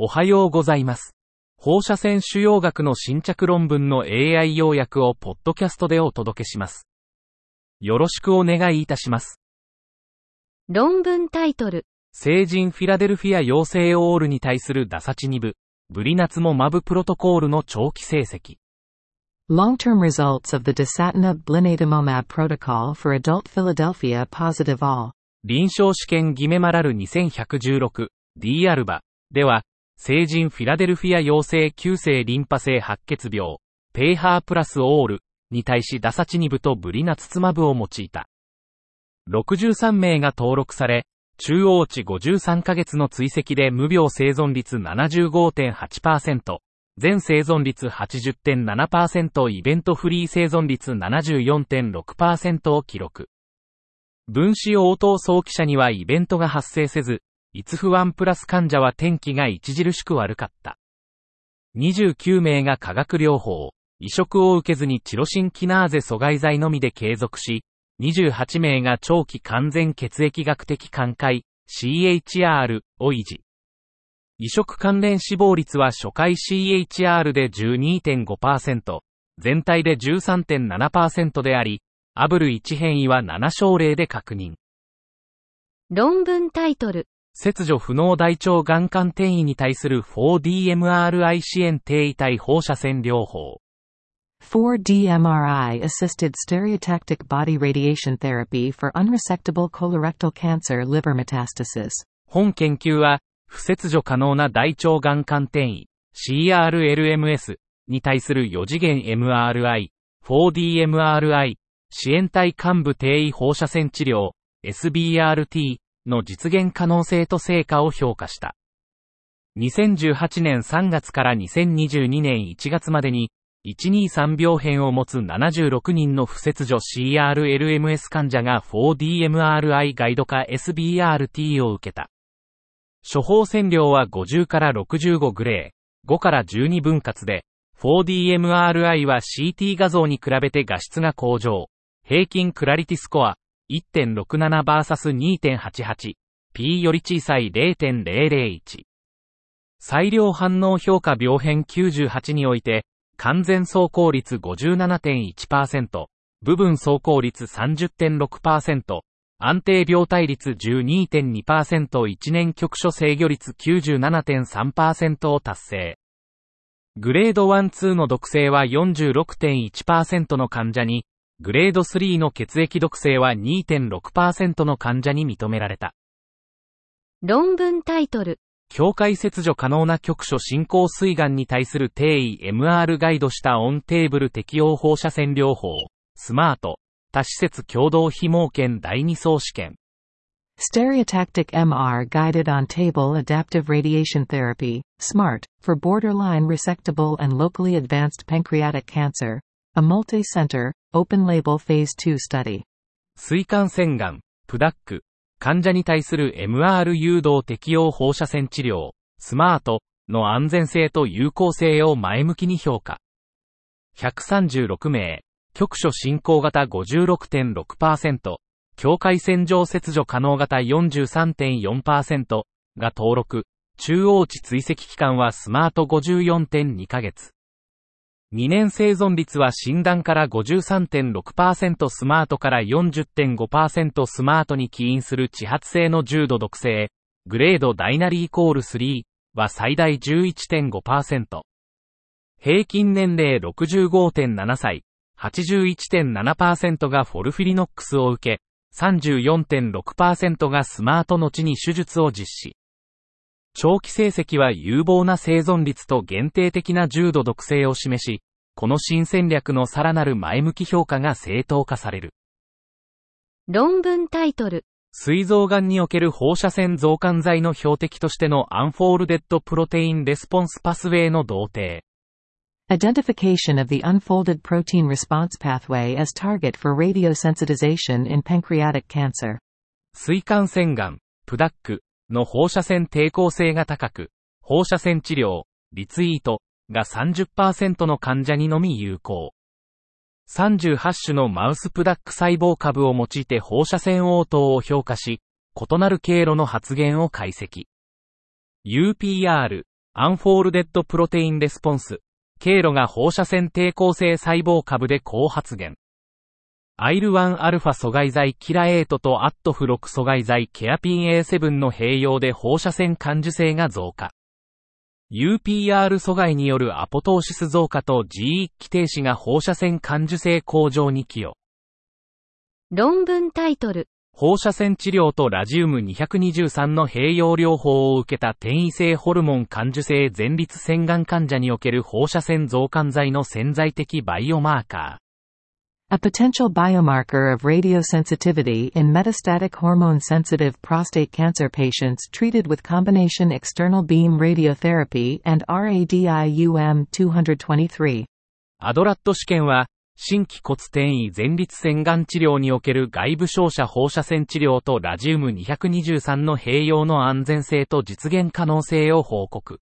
おはようございます。放射線腫瘍学の新着論文の AI 要約をポッドキャストでお届けします。よろしくお願いいたします。論文タイトル、成人フィラデルフィア陽性オールに対するダサチニブ、ブリナツモマブプロトコールの長期成績。Long-term results of the dasatinib blinatumomab protocol for adult Philadelphia positive all. 臨床試験ギメマラル 2116D アルバでは、成人フィラデルフィア陽性急性リンパ性白血病、ペーハープラスオールに対しダサチニブとブリナツツマブを用いた。63名が登録され、中央値53ヶ月の追跡で無病生存率75.8%、全生存率80.7%イベントフリー生存率74.6%を記録。分子応答早期者にはイベントが発生せず、イツフ1プラス患者は天気が著しく悪かった。29名が化学療法、移植を受けずにチロシンキナーゼ阻害剤のみで継続し、28名が長期完全血液学的寛解、CHR を維持。移植関連死亡率は初回 CHR で12.5%、全体で13.7%であり、アブル1変異は7症例で確認。論文タイトル、切除不能大腸がん幹転移に対する 4DMRI 支援低位体放射線療法。4D-MRI assisted stereotactic body radiation therapy for unresectable colorectal cancer liver metastasis. 本研究は、不切除可能な大腸がん幹転移、CRLMS に対する4次元 MRI、4DMRI、支援体幹部低位放射線治療、SBRT の実現可能性と成果を評価した。2018年3月から2022年1月までに、123病変を持つ76人の不切除 CRLMS 患者が 4DMRI ガイド化 SBRT を受けた。処方線量は50から65グレー、5から12分割で、4DMRI は CT 画像に比べて画質が向上。平均クラリティスコア 1.67vs2.88。P より小さい0.001。裁量反応評価病変98において、完全走行率57.1%、部分走行率30.6%、安定病態率12.2%、1年局所制御率97.3%を達成。グレード1、2の毒性は46.1%の患者に、グレード3の血液毒性は2.6%の患者に認められた。論文タイトル、境界切除可能な局所進行膵がんに対する定位 MR ガイドしたオンテーブル適応放射線療法、スマート、多施設共同非盲検第2層試験。Stereotactic MR guided on table adaptive radiation therapy, SMART, for borderline resectable and locally advanced pancreatic cancer. A multi-center, open-label phase 2 study. 膵管腺がん、プダック、患者に対する MR 誘導適応放射線治療、スマートの安全性と有効性を前向きに評価。136名、局所進行型56.6%、境界線上切除可能型43.4%が登録、中央値追跡期間はスマート54.2ヶ月。2年生存率は診断から53.6%スマートから40.5%スマートに起因する揮発性の重度毒性、グレードダイナリーイコール3は最大11.5%。平均年齢65.7歳、81.7%がフォルフィリノックスを受け、34.6%がスマート後に手術を実施。長期成績は有望な生存率と限定的な重度毒性を示し、この新戦略のさらなる前向き評価が正当化される。論文タイトル、膵臓がんにおける放射線増感剤の標的としての unfolded protein response pathway の同定。Identification of the unfolded protein response pathway as target for radiosensitization in pancreatic cancer. 膵管腺がん、 PDAC の放射線抵抗性が高く、放射線治療、リツイートが30%の患者にのみ有効。38種のマウス PDAC 細胞株を用いて放射線応答を評価し、異なる経路の発現を解析。UPR、 unfolded protein response、経路が放射線抵抗性細胞株で高発現。アイル1アルファ阻害剤キラエイトとアットフ6阻害剤ケアピン A7 の併用で放射線感受性が増加。UPR 阻害によるアポトーシス増加と G1 期停止が放射線感受性向上に寄与。論文タイトル。放射線治療とラジウム223の併用療法を受けた転移性ホルモン感受性前立腺がん患者における放射線増換剤の潜在的バイオマーカー。A potential biomarker of radiosensitivity in metastatic hormone-sensitive prostate cancer patients treated with combination external beam radiotherapy and RADIUM223. アドラット試験は、新規骨転移前立腺がん治療における外部照射放射線治療とラジウム223の併用の安全性と実現可能性を報告。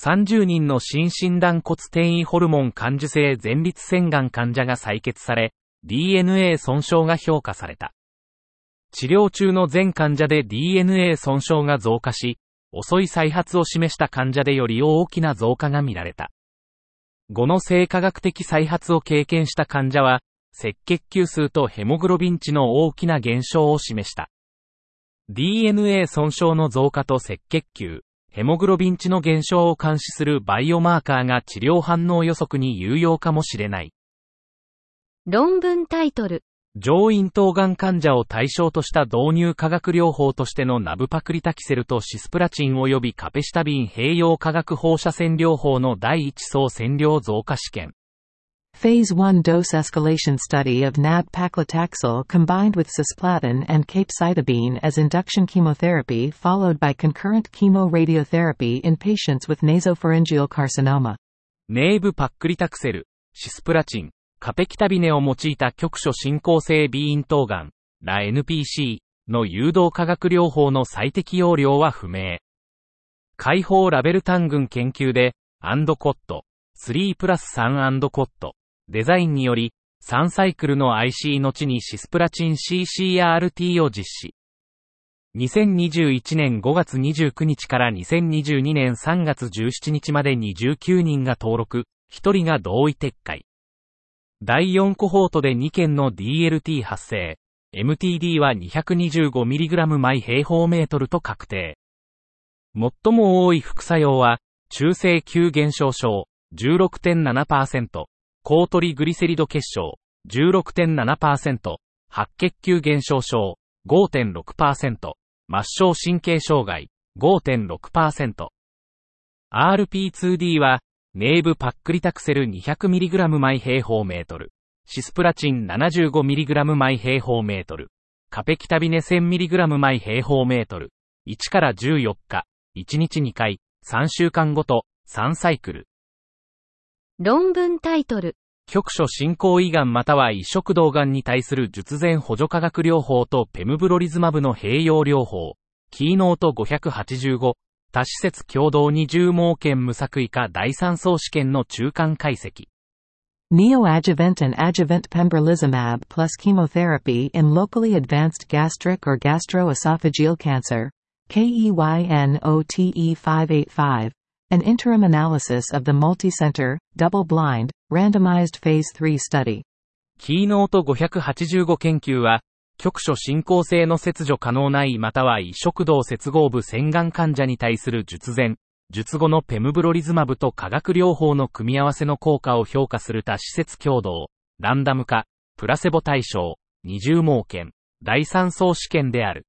30人の新診断骨転移ホルモン感受性前立腺がん患者が採血され、DNA 損傷が評価された。治療中の全患者で DNA 損傷が増加し、遅い再発を示した患者でより大きな増加が見られた。5の性化学的再発を経験した患者は、赤血球数とヘモグロビン値の大きな減少を示した。DNA 損傷の増加と赤血球、ヘモグロビン値の減少を監視するバイオマーカーが治療反応予測に有用かもしれない。論文タイトル。上咽頭がん患者を対象とした導入化学療法としてのナブパクリタキセルとシスプラチン及びカペシタビン併用化学放射線療法の第一層線量増加試験。Phase 1 dose escalation study of nab-paclitaxel combined with cisplatin and capecitabine as induction chemotherapy followed by concurrent chemoradiotherapy in patients with nasopharyngeal carcinoma. ネーブパックリタクセル、シスプラチン、カペキタビネを用いた局所進行性 B 咽頭癌、ラ NPC の誘導化学療法の最適用量は不明。解放ラベル単群研究で、アンドコット、3プラス3アンドコット、デザインにより、3サイクルの IC 後にシスプラチン CCRT を実施。2021年5月29日から2022年3月17日までに19人が登録、1人が同意撤回。第4コホートで2件の DLT 発生。MTD は 225mg 毎平方メートルと確定。最も多い副作用は、中性球減少症16.7%、高トリグリセリド結晶16.7%、白血球減少症5.6%、末梢神経障害5.6%。RP2D はネーブパックリタクセル 200mg 毎平方メートル。シスプラチン 75mg 毎平方メートル。カペキタビネ 1000mg 毎平方メートル。1から14日、1日2回、3週間ごと、3サイクル。論文タイトル。局所進行胃がんまたは移植道がんに対する術前補助化学療法とペムブロリズマブの併用療法。キーノート585、多施設共同二重盲検無作為化第三層試験の中間解析。Neoadjuvant and adjuvant pembrolizumab plus chemotherapy in locally advanced gastric or gastroesophageal cancer, KEYNOTE585, an interim analysis of the multicenter, double-blind, randomized phase 3 study. キーノート585研究は、局所進行性の切除可能ないまたは移植道接合部洗顔患者に対する術前、術後のペムブロリズマブと化学療法の組み合わせの効果を評価する多施設共同、ランダム化、プラセボ対象、二重盲検、第三層試験である。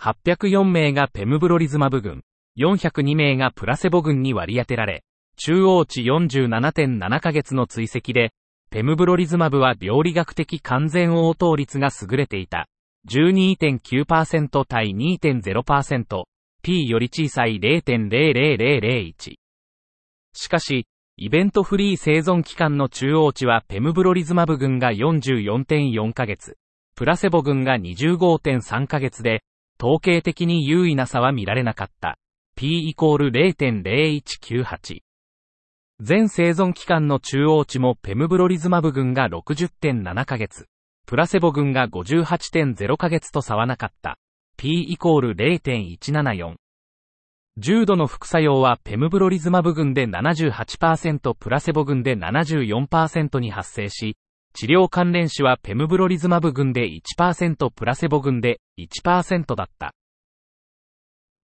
804名がペムブロリズマブ群、402名がプラセボ群に割り当てられ、中央値47.7ヶ月の追跡で、ペムブロリズマブは病理学的完全応答率が優れていた。12.9%対2.0%、P より小さい0.00001。しかし、イベントフリー生存期間の中央値はペムブロリズマブ群が44.4ヶ月、プラセボ群が25.3ヶ月で、統計的に優位な差は見られなかった。P イコール0.0198。全生存期間の中央値もペムブロリズマブ群が60.7ヶ月、プラセボ群が58.0ヶ月と差はなかった。P イコール0.174。重度の副作用はペムブロリズマブ群で78%プラセボ群で74%に発生し、治療関連死はペムブロリズマブ群で1%プラセボ群で1%だった。